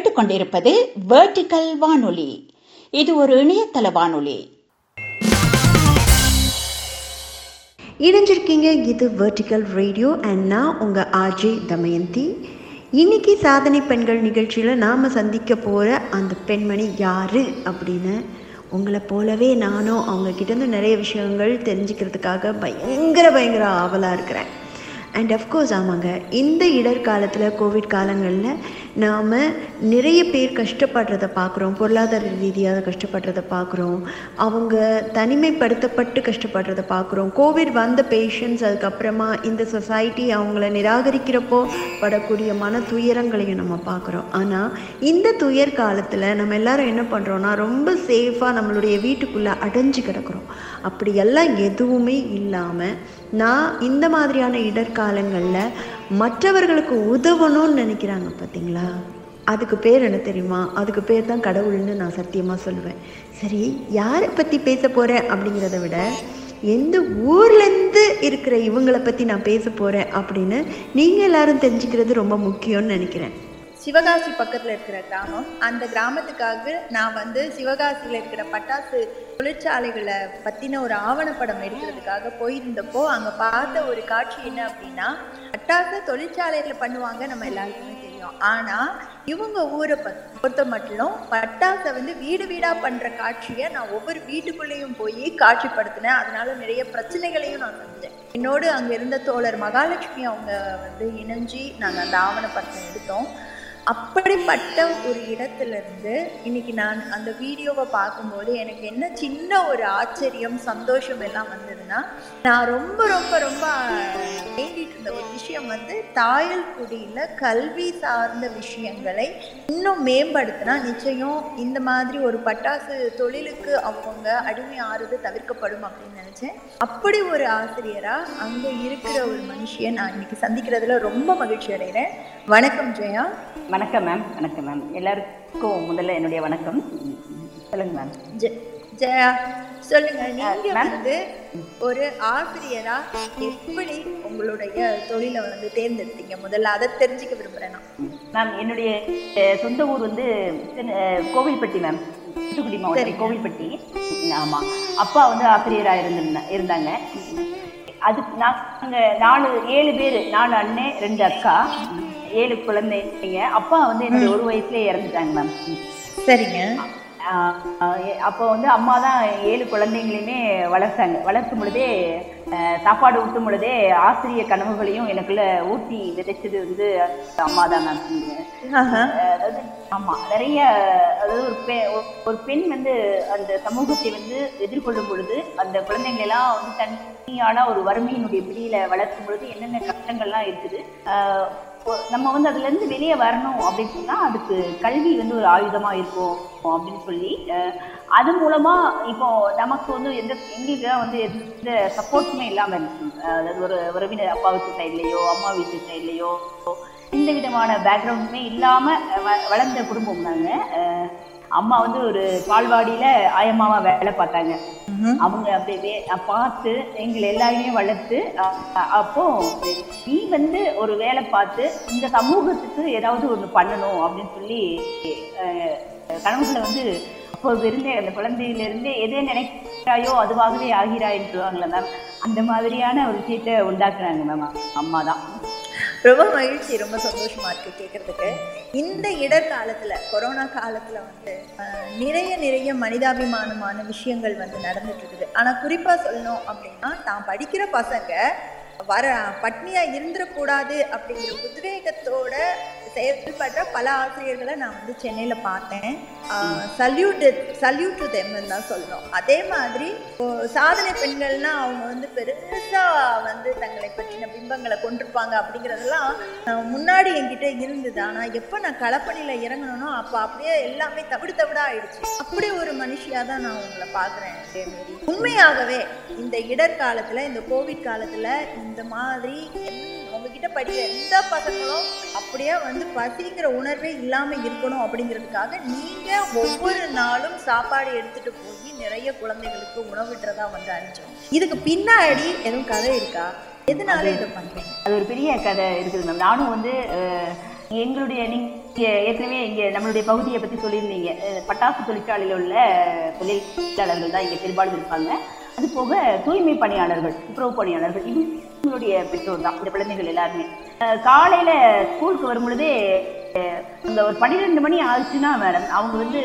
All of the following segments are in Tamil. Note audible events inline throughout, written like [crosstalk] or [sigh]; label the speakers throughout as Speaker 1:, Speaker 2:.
Speaker 1: கேட்டுக்கொண்டிருப்பது வேர்டிக்கல் வானொலி. இது ஒரு இணையதள வானொலி.
Speaker 2: இணைஞ்சிருக்கீங்க இது வேர்டிக்கல் ரேடியோ அண்ட் நான் உங்கள் ஆர்ஜே தமயந்தி. இன்னைக்கு சாதனை பெண்கள் நிகழ்ச்சியில் நாம் சந்திக்க போகிற அந்த பெண்மணி யார் அப்படின்னு உங்களை போலவே நானும் அவங்கக்கிட்டேருந்து நிறைய விஷயங்கள் தெரிஞ்சுக்கிறதுக்காக பயங்கர பயங்கர ஆவலாக இருக்கிறேன். அண்ட் அஃப்கோர்ஸ் ஆமாங்க இந்த இடர்காலத்தில் கோவிட் காலங்களில் நாம் நிறைய பேர் கஷ்டப்படுறத பார்க்குறோம் பொருளாதார ரீதியாக கஷ்டப்படுறத பார்க்குறோம் அவங்க தனிமைப்படுத்தப்பட்டு கஷ்டப்படுறத பார்க்குறோம். கோவிட் வந்த பேஷண்ட்ஸ் அதுக்கப்புறமா இந்த சொசைட்டி அவங்கள நிராகரிக்கிறப்போ படக்கூடிய மன துயரங்களையும் நம்ம பார்க்குறோம். ஆனால் இந்த துயர் காலத்தில் நம்ம எல்லாரும் என்ன பண்ணுறோன்னா ரொம்ப சேஃபாக நம்மளுடைய வீட்டுக்குள்ளே அடைஞ்சு கிடக்கிறோம். அப்படியெல்லாம் எதுவுமே இல்லாமல் நான் இந்த மாதிரியான இடர்காலங்களில் மற்றவர்களுக்கு உதவணும்னு நினைக்கிறாங்க பார்த்தீங்களா அதுக்கு பேர் என்ன தெரியுமா? அதுக்கு பேர் தான் கடவுள்னு நான் சத்தியமாக சொல்லுவேன். சரி யாரை பற்றி பேச போகிறேன் அப்படிங்கிறத விட எந்த ஊர்லேருந்து இருக்கிற இவங்களை பற்றி நான் பேச போகிறேன் அப்படின்னு நீங்கள் எல்லாரும் தெரிஞ்சுக்கிறது ரொம்ப முக்கியம்னு நினைக்கிறேன்.
Speaker 3: சிவகாசி பக்கத்தில் இருக்கிற கிராமம். அந்த கிராமத்துக்காக நான் வந்து சிவகாசியில் இருக்கிற பட்டாசு தொழிற்சாலைகளை பற்றின ஒரு ஆவணப்படம் எடுக்கிறதுக்காக போயிருந்தப்போ அங்கே பார்த்த ஒரு காட்சி என்ன அப்படின்னா பட்டாசு தொழிற்சாலையில் பண்ணுவாங்க நம்ம எல்லாருக்குமே தெரியும். ஆனால் இவங்க ஊரை பொறுத்த மட்டும் பட்டாசை வந்து வீடு வீடாக பண்ணுற காட்சியை நான் ஒவ்வொரு வீட்டுக்குள்ளேயும் போய் காட்சிப்படுத்தினேன். அதனால நிறைய பிரச்சனைகளையும் நான் செஞ்சேன் என்னோடு அங்கே இருந்த தோழர் மகாலட்சுமி அவங்க வந்து இணைஞ்சி நாங்கள் அந்த ஆவணப்படத்தை எடுத்தோம். அப்படிப்பட்ட ஒரு இடத்துல இருந்து இன்னைக்கு நான் அந்த வீடியோவை பார்க்கும்போது எனக்கு என்ன சின்ன ஒரு ஆச்சரியம் சந்தோஷம் எல்லாம் வந்ததுன்னா நான் ரொம்ப ரொம்ப ரொம்ப வேண்டிட்டு இருந்த ஒரு விஷயம் வந்து தாயல் குடியில் கல்வி சார்ந்த விஷயங்களை இன்னும் மேம்படுத்தினா நிச்சயம் இந்த மாதிரி ஒரு பட்டாசு தொழிலுக்கு அவங்க அடிமை ஆறுது தவிர்க்கப்படும் அப்படின்னு நினச்சேன். அப்படி ஒரு ஆசிரியராக அங்கே இருக்கிற ஒரு மனுஷியை நான் இன்னைக்கு சந்திக்கிறதுல ரொம்ப மகிழ்ச்சி அடைகிறேன். வணக்கம் ஜெயா.
Speaker 4: வணக்கம் மேம் வணக்கம் மேம் எல்லாருக்கும் முதல்ல என்னுடைய வணக்கம். சொல்லுங்க மேம்
Speaker 3: ஜெயா சொல்லுங்க. நீங்க வந்து ஒரு ஆசிரியரா எப்படி உங்களுடைய தொழிலை வந்து தேர்ந்தெடுத்தீங்க? முதல்ல அதை தெரிஞ்சுக்க விரும்புறேன்
Speaker 4: மேம் என்னுடைய சொந்த ஊர் வந்து கோவில்பட்டி மேம் தூத்துக்குடி மாவட்டம் கோவில்பட்டி. ஆமா. அப்பா வந்து ஆசிரியராக இருந்திருந்த இருந்தாங்க. அது நாங்கள் நாலு ஏழு பேர் நாலு அண்ணன் ரெண்டு அக்கா. ஏழு குழந்தைங்க. அப்பா வந்து என்னுடைய ஒரு வயசுல இறந்துட்டாங்க மேம்.
Speaker 3: சரிங்க.
Speaker 4: அப்போ வந்து அம்மா தான் ஏழு குழந்தைங்களையுமே வளர்த்தாங்க. வளர்க்கும் பொழுதே சாப்பாடு ஊட்டும் பொழுதே ஆசிரிய கனவுகளையும் எனக்குள்ள ஊட்டி விதைச்சது வந்து அம்மா தான் அதாவது ஆமா நிறைய அதாவது ஒரு பெ ஒரு பெண் வந்து அந்த சமூகத்தை வந்து எதிர்கொள்ளும் பொழுது அந்த குழந்தைங்களை எல்லாம் வந்து தனியான ஒரு வறுமையினுடைய பிடியில வளர்க்கும் பொழுது என்னென்ன கஷ்டங்கள்லாம் இருக்குது நம்ம வந்து அதுலேருந்து வெளியே வரணும் அப்படின்னு சொன்னால் அதுக்கு கல்வி வந்து ஒரு ஆயுதமா இருக்கும் அப்படின்னு சொல்லி அது மூலமாக இப்போ நமக்கு வந்து எந்த எங்களுக்கு வந்து எந்த சப்போர்ட்டுமே இல்லாமல் இருந்துச்சு. அதாவது ஒரு உறவினர் அப்பா வீட்டு சைட்லேயோ அம்மா வீட்டு சைட்லேயோ எந்த விதமான பேக்ரவுண்டுமே வ வளர்ந்த குடும்பம் நாங்கள் அம்மா வந்து ஒரு பால்வாடியில் ஆயம்மாவா வேலை பார்த்தாங்க. அவங்க அப்படியே பார்த்து எங்களை எல்லாருமே வளர்த்து அப்போ நீ வந்து ஒரு வேலை பார்த்து இந்த சமூகத்துக்கு ஏதாவது ஒன்று பண்ணணும் அப்படின்னு சொல்லி கனவுல வந்து அப்போது இருந்தே அந்த குழந்தையிலிருந்தே எதே நினைக்கிறாயோ அதுவாகவே ஆகிறாயின்னு சொல்லுவாங்களே மேம் அந்த மாதிரியான ஒரு விஷயத்தை உண்டாக்குறாங்க மேம் அம்மா தான்.
Speaker 3: ரொம்ப மகிழ்ச்சி ரொம்ப சந்தோஷமா இருக்கு கேட்கறதுக்கு இந்த இடர்காலத்துல கொரோனா காலத்துல வந்து நிறைய நிறைய மனிதாபிமானமான விஷயங்கள் வந்து நடந்துட்டு இருக்குது ஆனா குறிப்பா சொல்லணும் அப்படின்னா தான் படிக்கிற பசங்க வர பட்னியா இருந்துடக்கூடாது அப்படிங்கிற உத்வேகத்தோட செயல்படுற பல ஆசிரியர்களை நான் வந்து சென்னையில் பார்த்தேன். சல்யூட் சல்யூட் டு தெம்னு தான் சொல்லணும் அதே மாதிரி சாதனை பெண்கள்னா அவங்க வந்து பெருசாக வந்து தங்களை பற்றின பிம்பங்களை கொண்டிருப்பாங்க அப்படிங்கிறதெல்லாம் முன்னாடி என்கிட்ட இருந்தது. ஆனால் எப்போ நான் களப்பணியில் இறங்கணும்னோ அப்போ அப்படியே எல்லாமே தவிடு தவிடா ஆயிடுச்சு. அப்படி ஒரு மனுஷியாக தான் நான் உங்களை பாக்குறேன் உண்மையாகவே இந்த இடர் காலத்தில் இந்த கோவிட் காலத்தில் இந்த மாதிரி உங்ககிட்ட படிக்கிற எந்த பசங்களும் அப்படியே வந்து பசிங்கிற உணர்வே இல்லாம இருக்கணும் அப்படிங்கிறதுக்காக நீங்க ஒவ்வொரு நாளும் சாப்பாடு எடுத்துட்டு போய் நிறைய குழந்தைகளுக்கு உணவிட்டுறதா வந்து அனுப்பிச்சோம் இதுக்கு பின்னாடி எதுவும் கதை இருக்கா? எதனால இதை பண்றீங்க?
Speaker 4: அது ஒரு பெரிய கதை இருக்குது மேம். நானும் வந்து எங்களுடைய நீங்க ஏற்கனவே இங்க நம்மளுடைய பகுதியை பத்தி சொல்லியிருந்தீங்க. பட்டாசு தொழிற்சாலையில் உள்ள தொழிலாளர்கள் தான் இங்க பெரும்பாலும் இருப்பாங்க. அது போக தூய்மை பணியாளர்கள் துப்புரவு பணியாளர்கள் இவங்களுடைய பெற்றோர் தான் இந்த குழந்தைகள் எல்லாருமே. காலையில ஸ்கூலுக்கு வரும் பொழுதே இந்த ஒரு பன்னிரெண்டு மணி ஆச்சுன்னா மேடம் அவங்க வந்து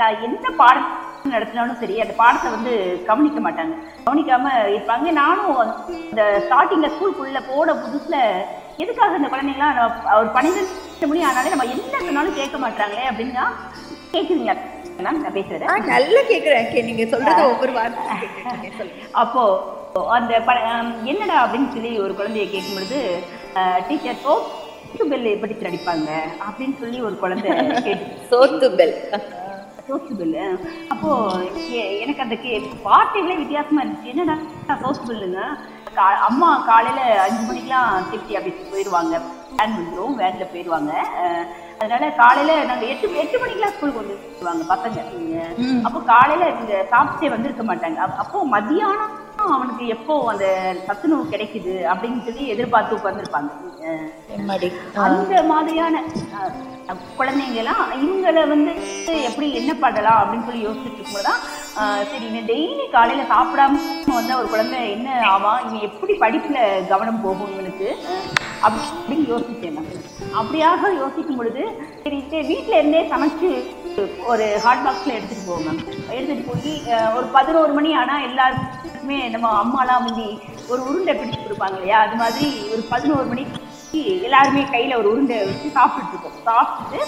Speaker 4: நான் எந்த பாடம் நடத்தினாலும் சரி அந்த பாடத்தை வந்து கவனிக்க மாட்டாங்க. கவனிக்காம இருப்பாங்க. நானும் இந்த ஸ்டார்டிங்ல ஸ்கூலுக்குள்ள போன புதுசுல எதுக்காக இந்த குழந்தைங்களாம் அவர் ஒரு பன்னிரெண்டு மணி ஆனாலே நம்ம என்ன சொன்னாலும் கேட்க மாட்டாங்களே? அப்படின்னா கேட்குறீங்க மேம் நான் பேசுறது?
Speaker 3: ஆ நல்லா கேக்குறேன். கே- நீங்க சொல்றது ஒவ்வொரு வார்த்தை
Speaker 4: அப்போ அந்த ப- என்னடா அப்படின்னு சொல்லி ஒரு குழந்தைய கேட்கும் பொழுது டீச்சர் சோப்பு பெல் எப்படி அடிப்பாங்க? அப்படின்னு சொல்லி ஒரு குழந்தை [laughs]
Speaker 3: சோத்து பெல்
Speaker 4: சோப்பு பில் அப்போ எனக்கு அந்த கே வார்த்தைகளே வித்தியாசமா இருந்துச்சு. என்னடா சோப்பு பில்லுங்க அம்மா காலையில அஞ்சு மணிக்கெல்லாம் திருப்தி ஆஃபீஸ் போயிடுவாங்க வேன் வந்துடும் வேன்ல போயிடுவாங்க. அதனால காலையில நாங்க எட்டு எட்டு மணிக்கெல்லாம் ஸ்கூலுக்கு வந்துருவாங்க பசங்க. அப்போ காலையில இங்க சாப்பிட்டே வந்திருக்க மாட்டாங்க. அப்ப- மதியானம் அவனுக்கு எப்போ அந்த சத்துணவு கிடைக்குது அப்படின்னு சொல்லி எதிர்பார்த்து உட்காந்துருப்பாங்க அந்த மாதிரியான குழந்தைங்க எல்லாம் இவங்களை வந்து எப்படி என்ன பண்ணலாம் அப்படின்னு சொல்லி யோசிச்சுட்டு இருக்கும்போதுதான் சரி இவன் டெய்லி காலையில சாப்பிடாம வந்தா ஒரு குழந்தை என்ன ஆவான்? இவன் எப்படி படிப்புல கவனம் போகும் இவனுக்கு? அப்படின்னு யோசித்தேன் நான். அப்படியாக யோசிக்கும் பொழுது சரி வீட்டில் இருந்தே சமைச்சு ஒரு ஹாட் பாக்ஸ்ல எடுத்துட்டு போவோம் மேம் எடுத்துட்டு போய் ஒரு பதினோரு மணி ஆனால் எல்லாருக்குமே நம்ம அம்மாலாம் வந்து ஒரு உருண்டை பிடிச்சு கொடுப்பாங்க இல்லையா? அது மாதிரி ஒரு பதினோரு மணிக்கு எல்லாருமே கையில ஒரு உருண்டை வச்சு சாப்பிட்டுட்டு இருக்கோம் சாப்பிட்டுட்டு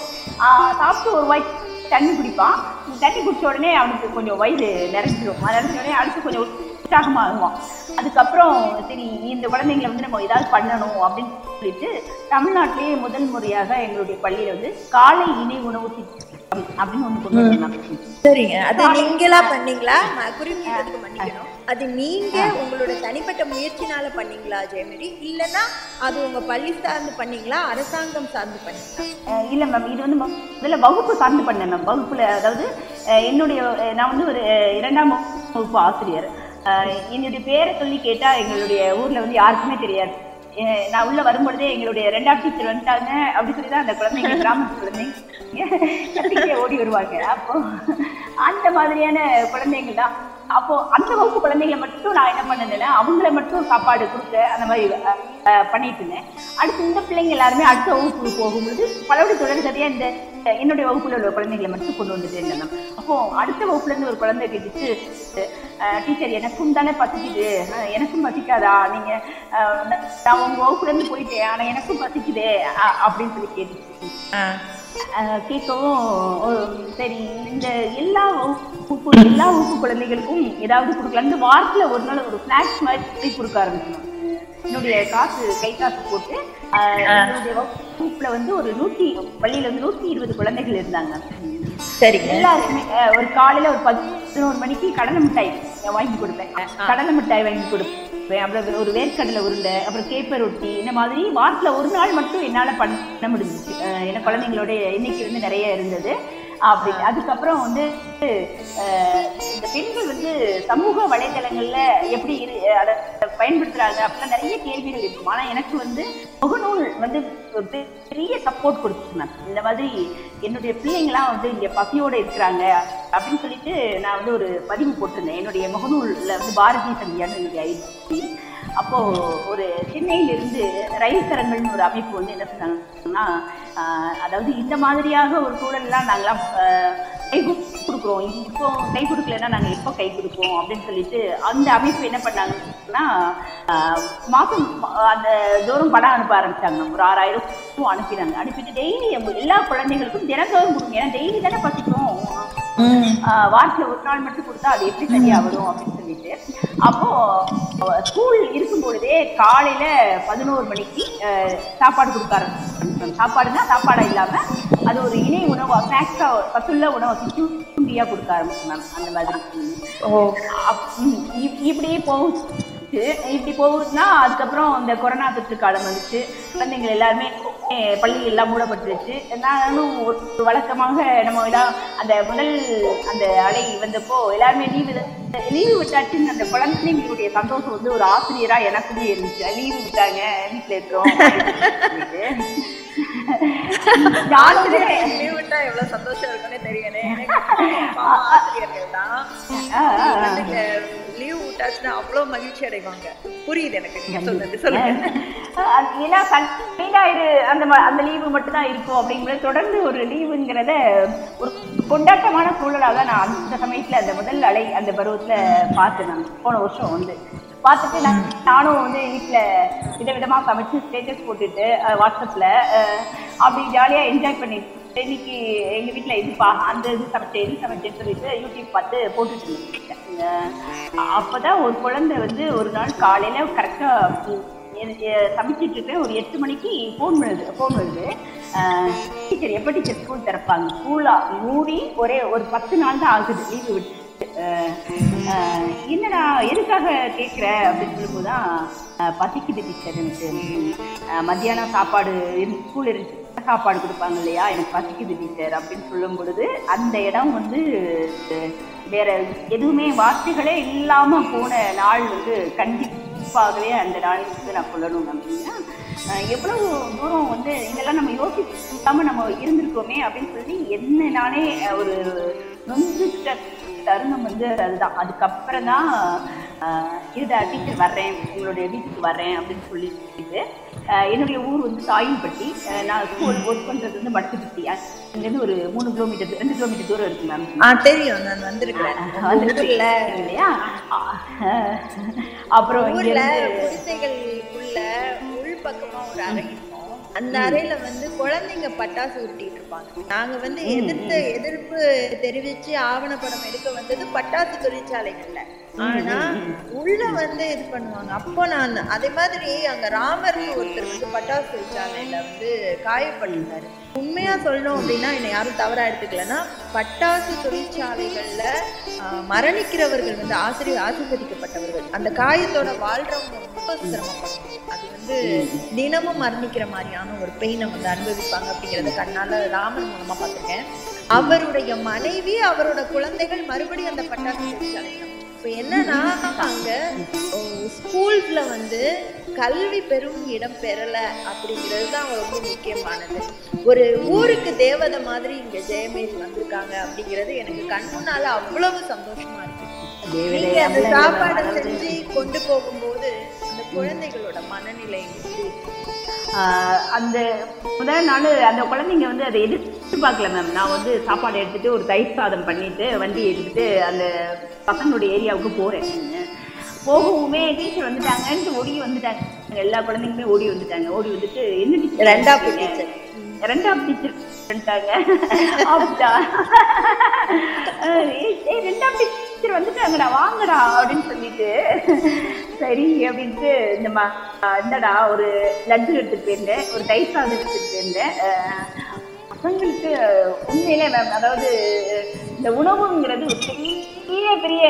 Speaker 4: சாப்பிட்டு ஒரு வாய் தண்ணி குடிப்பான். தண்ணி குடிச்ச உடனே அவனுக்கு கொஞ்சம் வயிறு நிறைஞ்சிடும் நிறைஞ்ச உடனே அடுத்து கொஞ்சம் உற்சாகமா ஆகுவான் அதுக்கப்புறம் சரி இந்த குழந்தைங்களை வந்து நம்ம ஏதாவது பண்ணணும் அப்படின்னு சொல்லிட்டு தமிழ்நாட்டிலேயே முதல் முறையாக எங்களுடைய பள்ளியில வந்து காலை இணை உணவு திட்டம் அப்படின்னு ஒண்ணு கொண்டு வந்தாங்க.
Speaker 3: சரிங்க. அது நீங்களா பண்ணீங்களா? குறிப்பிட்டதுக்கு மன்னிக்கணும் அது நீங்க உங்களோட தனிப்பட்ட முயற்சினால பண்ணீங்களா ஜெயமரி? இல்லனா அது உங்க பள்ளி சார்ந்து பண்ணீங்களா அரசாங்கம் சார்ந்து பண்ணீங்களா?
Speaker 4: இல்ல மேம் இது வந்து முதல்ல வகுப்பு சார்ந்து பண்ணேன் மேம் வகுப்புல அதாவது என்னுடைய நான் வந்து ஒரு இரண்டாம் வகுப்பு ஆசிரியர். என்னுடைய பேரை சொல்லி கேட்டா எங்களுடைய ஊர்ல வந்து யாருக்குமே தெரியாது. நான் உள்ள வரும்பொழுதே எங்களுடைய ரெண்டாம் டீச்சர் வந்துட்டாங்க. அப்படி சொல்லி தான் அந்த குழந்தைங்க கிராமத்து குழந்தைங்க. [laughs] கத்திக்கிட்டே ஓடி வருவாங்க. அப்போ அந்த மாதிரியான குழந்தைங்க தான். அப்போ அந்த வகுப்பு குழந்தைங்களை மட்டும் நான் என்ன பண்ணேன்னா அவங்கள மட்டும் சாப்பாடு கொடுக்க அந்த மாதிரி பண்ணிட்டு இருந்தேன். அடுத்து இந்த பிள்ளைங்க எல்லாருமே அடுத்த வகுப்பு போகும்போது பலவடி தொடர்கதையா இந்த என்னுடைய வகுப்புல உள்ள குழந்தைங்களை மட்டும் கொண்டு வந்துட்டு இருந்தேன் அப்போ அடுத்த வகுப்புல இருந்து ஒரு குழந்தை கேட்டுச்சு டீச்சர் எனக்கும் தானே பசிக்குது. எனக்கும் பசிக்காதா? நீங்க நான் உங்க வகுப்புல இருந்து போயிட்டேன். ஆனா எனக்கும் பசிக்குதே. அப்படின்னு சொல்லி கேட்டுச்சு. கேட்கவும் சரி இந்த எல்லா வகுப்பு எல்லா வகுப்பு குழந்தைகளுக்கும் ஏதாவது கொடுக்கலாம்னு வாரத்துல ஒரு நாள் ஒரு ஸ்நாக்ஸ் மாதிரி கொடுக்க ஆரம்பிச்சோம் என்னுடைய காசு கை காசு போட்டு என்னுடைய வகுப்புல வந்து ஒரு நூத்தி பள்ளியில வந்து நூத்தி இருபது குழந்தைகள் இருந்தாங்க.
Speaker 3: சரிங்க.
Speaker 4: எல்லாருக்குமே ஒரு காலையில ஒரு பதினோரு மணிக்கு கடலை மிட்டாய் வாங்கி கொடுப்பேன். கடலை மிட்டாய் வாங்கி கொடுப்பேன். அப்புறம் ஒரு வேர்க்கடலை உருண்டை அப்புறம் கேப்பர் ரொட்டி இந்த மாதிரி வாரத்துல ஒரு நாள் மட்டும் என்னால பண்ண முடிஞ்சிச்சு. ஏன்னா குழந்தைங்களோட எண்ணிக்கை வந்து நிறைய இருந்தது. அப்படி அதுக்கப்புறம் வந்து இந்த பெண்கள் வந்து சமூக வலைதளங்கள்ல எப்படி இரு அதை பயன்படுத்துறாங்க அப்படிலாம் நிறைய கேள்விகள் இருக்கும். ஆனா எனக்கு வந்து முகநூல் வந்து பெ- பெரிய சப்போர்ட் கொடுத்துச்சு மேம் இந்த மாதிரி என்னுடைய பிள்ளைங்களாம் வந்து இங்க பசியோட இருக்கிறாங்க அப்படின்னு சொல்லிட்டு நான் வந்து ஒரு பதிவு போட்டிருந்தேன். என்னுடைய முகநூல்ல வந்து பாரதிய சந்தியான்னு என்னுடைய ஐடி அப்போ ஒரு சென்னையில இருந்து ரயில் தரங்கள்னு ஒரு அமைப்பு வந்து என்ன சொன்னாங்கன்னா அதாவது இந்த மாதிரியாக ஒரு சூழல்லாம் நாங்களாம் கை கொடுக்குறோம். இப்போ கை கொடுக்கலன்னா நாங்க எப்போ கை கொடுப்போம் அப்படின்னு சொல்லிட்டு அந்த அமைப்பு என்ன பண்ணாங்கன்னா மாசம் அந்த தோறும் பணம் அனுப்ப ஆரம்பிச்சாங்க. ஒரு ஆறாயிரம் அனுப்பினாங்க. அனுப்பிட்டு டெய்லி எல்லா குழந்தைகளுக்கும் தினந்தோறும் கொடுங்க. ஏன்னா டெய்லி தானே பசிக்கும் வாரத்துல ஒரு நாள் மட்டும் கொடுத்தா அது எப்படி சரியா வரும் அப்படின்னு சொல்லிட்டு. அப்போ காலையில பதினோரு மணிக்கு சாப்பாடு கொடுக்க ஆரம்பிச்சாங்க சாப்பாடுனா சாப்பாடா இல்லாம அது ஒரு இணை உணவா ஸ்நாக்ஸா சத்துள்ள உணவை சுண்டியா கொடுக்க ஆரம்பிச்சு மேம் அந்த மாதிரி. இப்படியே போகுச்சு இப்படி போகுதுன்னா அதுக்கப்புறம் இந்த கொரோனா தொற்று காலம் வந்துச்சு. குழந்தைங்கள் எல்லாருமே பள்ளிகள் எல்லாம் மூடப்பட்டுருச்சு. நானும் ஒரு வழக்கமாக நம்ம எல்லாம் அந்த முதல் அந்த அலை வந்தப்போ எல்லாருமே லீவு லீவு விட்டாச்சுன்னு அந்த குழந்தைங்களுடைய சந்தோஷம் வந்து ஒரு ஆசிரியரா எனக்குமே இருந்துச்சு. லீவு விட்டாங்க வீட்டுல இருக்கிறோம்
Speaker 3: லீவ் [laughs] விட்டா எவ்வளவு சந்தோஷம் இருக்கும்னே தெரியல ஆசிரியர்கள் தான். லீவ் விட்டாச்சுன்னா அவ்வளவு மகிழ்ச்சி அடைவாங்க. புரியுது எனக்கு? சொல்லுங்க.
Speaker 4: அஹ் ஏன்னா ஞாயிறு அந்த அந்த லீவு மட்டும் தான் இருக்கும் அப்படிங்கிறது தொடர்ந்து ஒரு லீவுங்கிறத ஒரு கொண்டாட்டமான சூழலாக தான் நான் அந்த சமயத்துல அந்த முதல் அலை அந்த பருவத்துல பார்த்தேன் நான். போன வருஷம் வந்து. பார்த்துட்டு நான் நானும் வந்து வீட்டுல விதவிதமா சமைச்சு ஸ்டேட்டஸ் போட்டுட்டு அஹ் அப்படி ஜாலியா என்ஜாய் பண்ணிட்டு இன்னைக்கு எங்க வீட்டுல இதுப்பா அந்த இது சமைச்சேன் இது சமைச்சேன்னு சொல்லிட்டு யூடியூப் பார்த்து போட்டுட்டு இருந்தேன். அஹ் அப்பதான் ஒரு குழந்தை வந்து ஒரு நாள் காலையில கரெக்டா சமைச்சிட்டு இருக்கேன் ஒரு எட்டு மணிக்கு ஃபோன் வருது ஃபோன் வருது டீச்சர் எப்போ டீச்சர் ஸ்கூல் திறப்பாங்க? ஸ்கூலாக மூடி ஒரே ஒரு பத்து நாள் தான் ஆகுது லீவு விட்டு. என்னடா எதுக்காக கேட்குற அப்படின்னு சொல்லும்போது தான் பசிக்குது டீச்சர் எனக்கு. மத்தியானம் சாப்பாடு ஸ்கூல் இருக்கு சாப்பாடு கொடுப்பாங்க இல்லையா? எனக்கு பசிக்குது டீச்சர் அப்படின்னு சொல்லும் பொழுது அந்த இடம் வந்து வேற எதுவுமே வார்த்தைகளே இல்லாம போன நாள் வந்து கண்டிப்பாகவே அந்த நாள் வந்து நான் சொல்லணும் அப்படின்னா எவ்வளவு தூரம் வந்து இதெல்லாம் நம்ம யோசிக்காம நம்ம இருந்திருக்கோமே அப்படின்னு சொல்லி என்ன நானே ஒரு நொந்துட்ட தருணம் வந்து அதுதான். அதுக்கப்புறம் தான் இருடா டீச்சர் வர்றேன் உங்களுடைய வீட்டுக்கு வர்றேன் அப்படின்னு சொல்லிட்டு என்னுடைய ஊர் வந்து சாயில்பட்டி நான் ஸ்கூல் ஒர்க் பண்ணுறது வந்து மடத்துப்பட்டி இங்கேருந்து ஒரு மூணு கிலோமீட்டர் ரெண்டு கிலோமீட்டர் தூரம் இருக்கு மேம்
Speaker 3: ஆ தெரியும். நான் வந்திருக்கிறேன். உங்க ஊர்ல
Speaker 4: இல்லையா? அப்புறம் இங்க
Speaker 3: குடிசைகளுக்குள்ள உள் பக்கமா ஒரு அறை அந்த அறையில வந்து குழந்தைங்க பட்டாசு உருட்டிட்டு இருப்பாங்க. நாங்க வந்து எதிர்த்து எதிர்ப்பு தெரிவிச்சு ஆவணப்படம் எடுக்க வந்தது பட்டாசு தொழிற்சாலைகள்ல. ஆனா உள்ள வந்து இது பண்ணுவாங்க. அப்போ நான் அதே மாதிரி அங்க ராமர்னு ஒருத்தர் வந்து பட்டாசு தொழிற்சாலையில வந்து காயப்பட்டிருந்தாரு. உண்மையா சொல்லணும் அப்படின்னா என்னை யாரும் தவறா எடுத்துக்கலன்னா பட்டாசு தொழிற்சாலைகள்ல மரணிக்கிறவர்கள் வந்து ஆசிரியர் ஆசிர்வதிக்கப்பட்டவர்கள். அந்த காயத்தோட வாழ்றவங்க ரொம்ப சிரமப்படுவாங்க. அது வந்து தினமும் மரணிக்கிற மாதிரியான ஒரு பெயினை வந்து அனுபவிப்பாங்க அப்படிங்கறத கண்ணால ராமன் மூலமா பார்த்திருக்கேன். அவருடைய மனைவி அவரோட குழந்தைகள் மறுபடியும் அந்த பட்டாசு இப்போ என்னன்னா அங்க ஸ்கூல்ஸ்ல வந்து கல்வி பெரும் இடம் பெறல அப்படிங்கிறது தான் ரொம்ப முக்கியமானது. ஒரு ஊருக்கு தேவதை மாதிரி இங்க ஜெயமேரி வந்திருக்காங்க அப்படிங்கிறது எனக்கு கண் முன்னால அவ்வளவு சந்தோஷமா இருக்கு. நீங்க அந்த சாப்பாடை செஞ்சு கொண்டு போகும்போது குழந்தைகளோட மனநிலை
Speaker 4: அந்த முதல் நாள் அந்த குழந்தைங்க வந்து அதை எதிர்பார்க்கல மேம் நான் வந்து சாப்பாடு எடுத்துட்டு ஒரு தயிர் சாதம் பண்ணிட்டு வண்டி எடுத்துட்டு அந்த பசங்களுடைய ஏரியாவுக்கு போறேன். போகவுமே டீச்சர் வந்துட்டாங்கன்ட்டு ஓடி வந்துட்டாங்க. எல்லா குழந்தைங்களுமே ஓடி வந்துட்டாங்க. ஓடி வந்துட்டு என்ன டீச்சர்
Speaker 3: ரெண்டாவது teacher.
Speaker 4: ரெண்டாம் டீச்சர் வந்துட்டாங்க. அப்படியா? ஏய், ரெண்டாம் டீச்சர் வந்துட்டாங்கடா வாங்கடா அப்படின்னு சொல்லிட்டு. சரி அப்படின்ட்டு இந்த மா இந்தடா ஒரு லட்டு எடுத்துட்டு போயிருந்தேன் ஒரு தயிர் சாதம் எடுத்துட்டு போயிருந்தேன். பசங்களுக்கு உண்மையிலே மேம் அதாவது இந்த உணவுங்கிறது ஒரு பெரிய பெரிய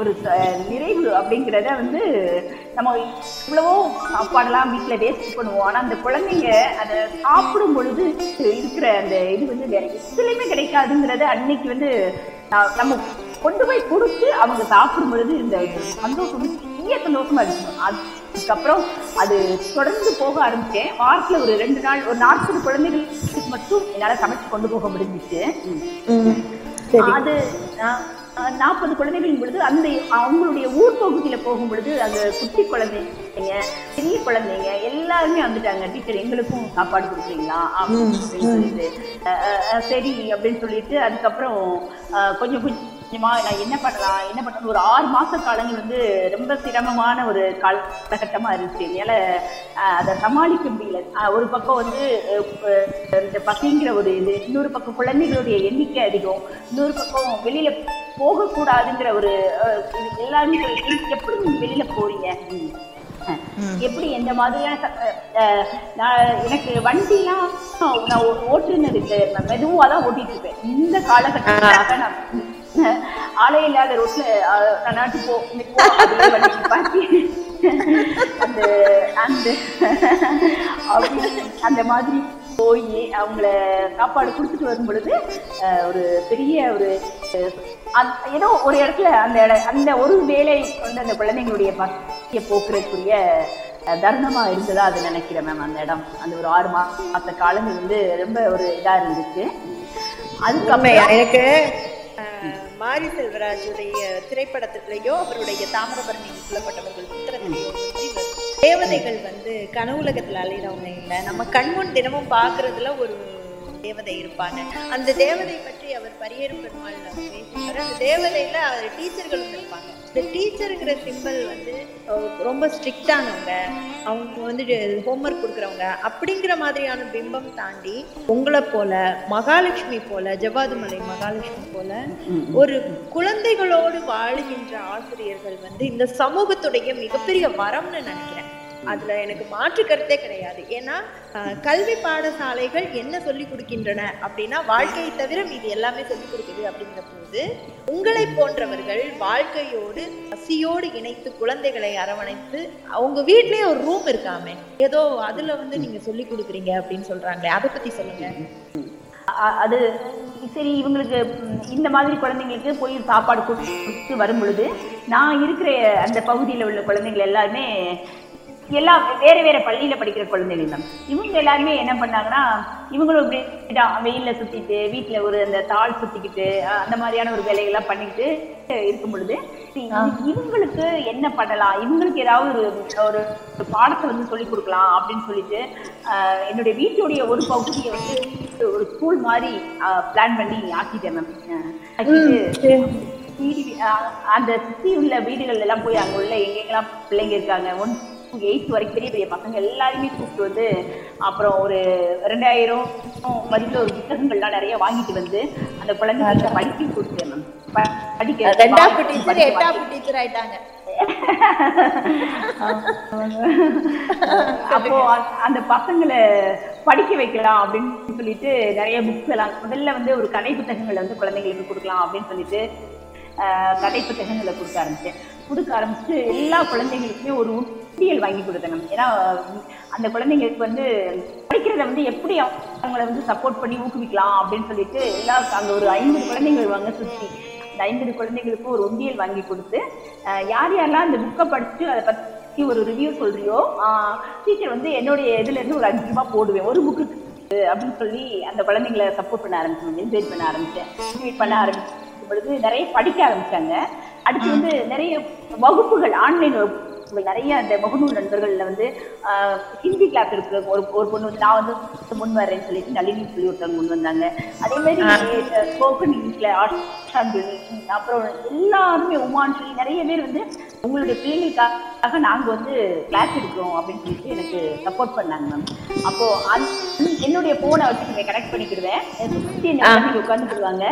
Speaker 4: ஒரு நிறைவு அப்படிங்கிறத வந்து நம்ம இவ்வளவோ சாப்பாடெல்லாம் வீட்டில் வேஸ்ட் பண்ணுவோம். ஆனால் அந்த குழந்தைங்க அதை சாப்பிடும் பொழுது இருக்கிற அந்த இது வந்து வேற எதுலையுமே கிடைக்காதுங்கிறத அன்னைக்கு வந்து நம்ம கொண்டு போய் கொடுத்து அவங்க சாப்பிடும் பொழுது இந்த சந்தோஷம் பெரிய சந்தோஷமா இருக்கும். அதுக்கப்புறம் அது தொடர்ந்து போக ஆரம்பிச்சேன். வாரத்துல ஒரு ரெண்டு நாள் ஒரு நாற்பது குழந்தைகளுக்கு மட்டும் என்னால சமைச்சு கொண்டு போக முடிஞ்சிச்சு. அது நாற்பது குழந்தைகளின் பொழுது அந்த அவங்களுடைய ஊர் பகுதியில போகும் பொழுது அங்க குட்டி குழந்தைங்க பெரிய குழந்தைங்க எல்லாருமே வந்துட்டாங்க. டீச்சர் எங்களுக்கும் சாப்பாடு கொடுக்குறீங்களா? அப்படின்னு சொல்லிட்டு சரி அப்படின்னு சொல்லிட்டு அதுக்கப்புறம் கொஞ்சம் கொஞ்சமா நான் என்ன பண்ணலாம் என்ன பண்ணலாம் ஒரு ஆறு மாச காலங்கள் வந்து ரொம்ப சிரமமான ஒரு காலகட்டமா இருந்துச்சு. என்னால அதை சமாளிக்க முடியல. ஒரு பக்கம் வந்து இந்த பசிங்கிற ஒரு இது இன்னொரு பக்கம் குழந்தைகளுடைய எண்ணிக்கை அதிகம். இன்னொரு பக்கம் வெளியில போகக்கூடாதுங்கிற ஒரு எல்லாருமே எப்படி நீங்க வெளியில போறீங்க? எப்படி எந்த மாதிரியான எனக்கு வண்டிலாம் நான் ஓ- ஓட்டுனது இல்லை. நான் மெதுவாக தான் ஓட்டிட்டு இருப்பேன் இந்த காலகட்டத்திலாக நான் ஆளே இல்லாத ரோட்ல நாட்டு போ அந்த அந்த அந்த மாதிரி போய் அவங்கள சாப்பாடு கொடுத்துட்டு வரும் பொழுது ஒரு பெரிய ஒரு ஏதோ ஒரு இடத்துல அந்த அந்த ஒரு வேலை வந்து அந்த குழந்தைங்களுடைய பசியை போக்குறதுக்குரிய தருணமா இருந்ததா அது நினைக்கிறேன் மேம் அந்த இடம். அந்த ஒரு ஆறு மாச காலங்கள் வந்து ரொம்ப ஒரு இதா இருந்துச்சு. அதுக்கப்புறம்
Speaker 3: எனக்கு மாரி செல்வராஜுடைய திரைப்படத்திலேயோ அவருடைய தாமிரபரணி சொல்லப்பட்டவர்கள் புத்திரத்திலேயோ தேவதைகள் வந்து கனவுலகத்தில் அலையிறவங்க இல்லை. நம்ம கண்முன் தினமும் பார்க்கறதுல ஒரு தேவதை இருப்பாங்க. அந்த தேவதை பற்றி அவர் பரியேறும் பெருமாள் பேசுவார். அந்த தேவதையில அவர் டீச்சர்களும் இருப்பாங்க இந்த டீச்சருங்கிற சிம்பிள் வந்து ரொம்ப ஸ்ட்ரிக்டானவங்க அவங்க வந்து ஹோம்ஒர்க் கொடுக்குறவங்க. அப்படிங்கிற மாதிரியான பிம்பம் தாண்டி உங்களை போல மகாலட்சுமி போல ஜவ்வாதுமலை மகாலட்சுமி போல ஒரு குழந்தைகளோடு வாழுகின்ற ஆசிரியர்கள் வந்து இந்த சமூகத்துடைய மிகப்பெரிய வரம்னு நினைக்கிறேன். அதுல எனக்கு மாற்று கருத்தே கிடையாது. ஏன்னா கல்வி பாடசாலைகள் என்ன சொல்லி கொடுக்கின்றன அப்படின்னா வாழ்க்கையை தவிர இது எல்லாமே சொல்லி கொடுக்குது அப்படிங்கிற போது உங்களை போன்றவர்கள் வாழ்க்கையோடு பசியோடு இணைத்து குழந்தைகளை அரவணைத்து அவங்க வீட்லயே ஒரு ரூம் இருக்காமே ஏதோ அதுல வந்து நீங்க சொல்லி கொடுக்குறீங்க அப்படின்னு சொல்றாங்களே அதை பத்தி சொல்லுங்க.
Speaker 4: அது சரி இவங்களுக்கு இந்த மாதிரி குழந்தைங்களுக்கு போய் சாப்பாடு கொடுத்து வரும் பொழுது நான் இருக்கிற அந்த பகுதியில் உள்ள குழந்தைங்க எல்லாருமே எல்லாம் வேற வேற பள்ளியில படிக்கிற குழந்தைகள் தான் இவங்க எல்லாருமே என்ன பண்ணாங்கன்னா இவங்களும் இப்படி வெயில்ல சுத்திட்டு வீட்டுல ஒரு அந்த தாள் சுத்திக்கிட்டு அந்த மாதிரியான ஒரு வேலைகள்லாம் பண்ணிக்கிட்டு இருக்கும் பொழுது இவங்களுக்கு என்ன பண்ணலாம்? இவங்களுக்கு ஏதாவது ஒரு ஒரு பாடத்தை வந்து சொல்லி கொடுக்கலாம் அப்படின்னு சொல்லிட்டு அஹ், என்னுடைய வீட்டுடைய ஒரு பகுதியை வந்து ஒரு ஸ்கூல் மாதிரி பிளான் பண்ணி ஆக்கிட்டேன் மேம் அந்த சுத்தி உள்ள வீடுகள் எல்லாம் போய் அங்க உள்ள எங்கெங்கெல்லாம் பிள்ளைங்க இருக்காங்க ஒன் எயித் வரைக்கும் பெரிய பெரிய பசங்க எல்லாருமே கூப்பிட்டு வந்து அப்புறம் ஒரு ரெண்டாயிரம் மதிப்புல ஒரு புத்தகங்கள்லாம் நிறைய வாங்கிட்டு வந்து அந்த குழந்தைங்களுக்கு படிக்க கொடுத்தேன் மேம் படிக்க வாசிக்க,
Speaker 3: டீச்சர் எட்டாப்பு டீச்சர் ஆயிட்டாங்க. [laughs]
Speaker 4: அப்போ அந்த பசங்களை படிக்க வைக்கலாம் அப்படின்னு சொல்லிட்டு நிறைய புக்ஸ் எல்லாம் முதல்ல வந்து ஒரு கதை புத்தகங்களை வந்து குழந்தைங்களுக்கு கொடுக்கலாம் அப்படின்னு சொல்லிட்டு கதை புத்தகங்களை கொடுக்க ஆரம்பிச்சேன். கொடுக்க ஆரம்பிச்சு எல்லா குழந்தைங்களுக்குமே ஒரு உண்டியல் வாங்கி மேம். ஏன்னா அந்த குழந்தைங்களுக்கு வந்து படிக்கிறத வந்து எப்படி அவங்கள வந்து சப்போர்ட் பண்ணி ஊக்குவிக்கலாம் அப்படின்னு சொல்லிட்டு எல்லா அங்க ஒரு ஐம்பது குழந்தைங்க வருவாங்க சுத்தி. இந்த ஐம்பது குழந்தைங்களுக்கும் ஒரு உண்டியல் வாங்கி கொடுத்து யார் யாரெல்லாம் அந்த புக்கை படிச்சு அதை பத்தி ஒரு ரிவ்யூ சொல்றியோ டீச்சர் வந்து என்னுடைய இதுல இருந்து ஒரு அஞ்சு ரூபாய் போடுவேன். ஒரு புக்கு அப்படின்னு சொல்லி அந்த குழந்தைங்களை சப்போர்ட் பண்ண ஆரம்பிச்சேன் என்கரேஜ் பண்ண ஆரம்பிச்சேன். என்கரேஜ் பண்ண ஆரம்பிச்ச பொழுது நிறைய படிக்க ஆரம்பிச்சாங்க. அடுத்து வந்து நிறைய வகுப்புகள் ஆன்லைன் வகுப்புகள் நிறைய அந்த முகநூல் நண்பர்கள்ல வந்து ஹிந்தி கிளாஸ் இருக்கு ஒரு ஒரு பொண்ணு வந்து நான் வந்து முன் வரேன்னு சொல்லிட்டு நளினி சொல்லி ஒருத்தவங்க முன் வந்தாங்க. அதே மாதிரி ஸ்போக்கன் இங்கிலீஷ்ல ஆஷாஞ்சலி அப்புறம் எல்லாருமே உமான் சொல்லி நிறைய பேர் வந்து உங்களுடைய பிள்ளைங்களுக்காக நாங்க வந்து கிளாஸ் எடுக்கிறோம் அப்படின்னு சொல்லிட்டு எனக்கு சப்போர்ட் பண்ணாங்க மேம் அப்போ அந்த என்னுடைய போனை வச்சு கனெக்ட் பண்ணிக்கிடுவேன் சுத்தி என்ன உட்காந்துக்கிடுவாங்க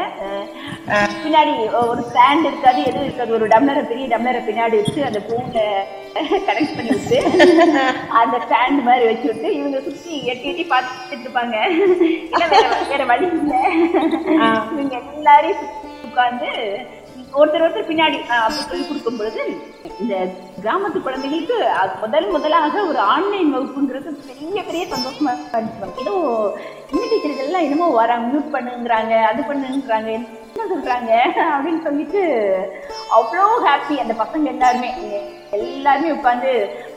Speaker 4: பின்னாடி ஒரு ஸ்டாண்ட் இருக்காது எதுவும் இருக்காது. ஒரு டம்ளரை பெரிய டம்ளரை பின்னாடி வச்சு அந்த போனை கனெக்ட் பண்ணி விட்டு அந்த ஸ்டாண்ட் மாதிரி வச்சு விட்டு இவங்க சுத்தி எட்டி எட்டி பார்த்துட்டு இருப்பாங்க. இல்ல வேற வேற வழி இல்லை. இவங்க எல்லாரையும் சுத்தி உட்கார்ந்து ஒருத்தர் ஒருத்தர் பின்னாடி அப்படி சொல்லி கொடுக்கும் பொழுது இந்த கிராமத்து குழந்தைகளுக்கு முதல் முதலாக ஒரு ஆன்லைன் வகுப்புங்கிறது பெரிய பெரிய சந்தோஷமா இருந்துச்சு. ஏதோ இந்த டீச்சர்கள் எல்லாம் என்னமோ வராங்க மியூட் பண்ணுங்கிறாங்க அது பண்ணுங்கிறாங்க என்ன சொல்றாங்க அப்படின்னு சொல்லிட்டு அவ்வளோ ஹாப்பி அந்த பசங்க எல்லாருமே. எல்லாருமே உட்கார்ந்து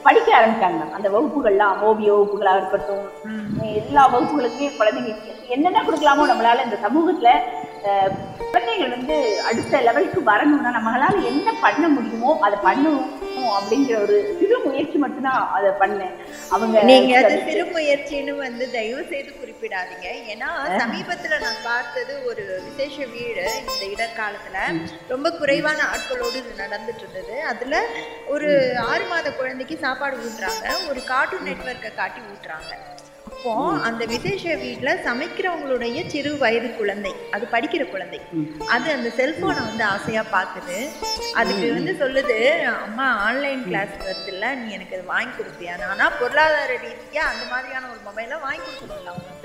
Speaker 4: படிக்க ஆரம்பிச்சாங்க. அந்த வகுப்புகள்லாம் ஓவிய வகுப்புகளா இருக்கட்டும் எல்லா வகுப்புகளுக்குமே குழந்தைங்களுக்கு என்னென்ன கொடுக்கலாமோ நம்மளால இந்த சமூகத்துல குழந்தைகள் வந்து அடுத்த லெவலுக்கு வரணும்னா நம்மளால என்ன பண்ண முடியுமோ அதை பண்ணணும். அப்படிங்கிற ஒரு சிறு முயற்சி மட்டும்தான் அதை பண்ணேன். அவங்க
Speaker 3: நீங்க அது சிறு முயற்சின்னு வந்து தயவு செய்து குறிப்பிடாதீங்க. ஏன்னா சமீபத்துல நான் பார்த்தது ஒரு விசேஷ வீடு இந்த இடர்காலத்துல. ரொம்ப குறைவான ஆட்களோடு நடந்துட்டு இருந்தது அதுல ஒரு ஆறு மாத குழந்தைக்கு சாப்பாடு ஊட்டுறாங்க. ஒரு கார்ட்டூன் நெட்வொர்க்கை காட்டி ஊட்டுறாங்க. அப்போ அந்த விசேஷ வீட்ல சமைக்கிறவங்களுடைய சிறு வயது குழந்தை அது படிக்கிற குழந்தை. அது அந்த செல்போனை வந்து ஆசையா பாக்குது. அதுக்கு வந்து சொல்லுது அம்மா ஆன்லைன் கிளாஸ் வருதுல்ல நீ எனக்கு அது வாங்கி கொடுப்பியா? ஆனா பொருளாதார ரீதியா அந்த மாதிரியான ஒரு மொபைலை வாங்கி கொடுக்கணும்ல அவங்க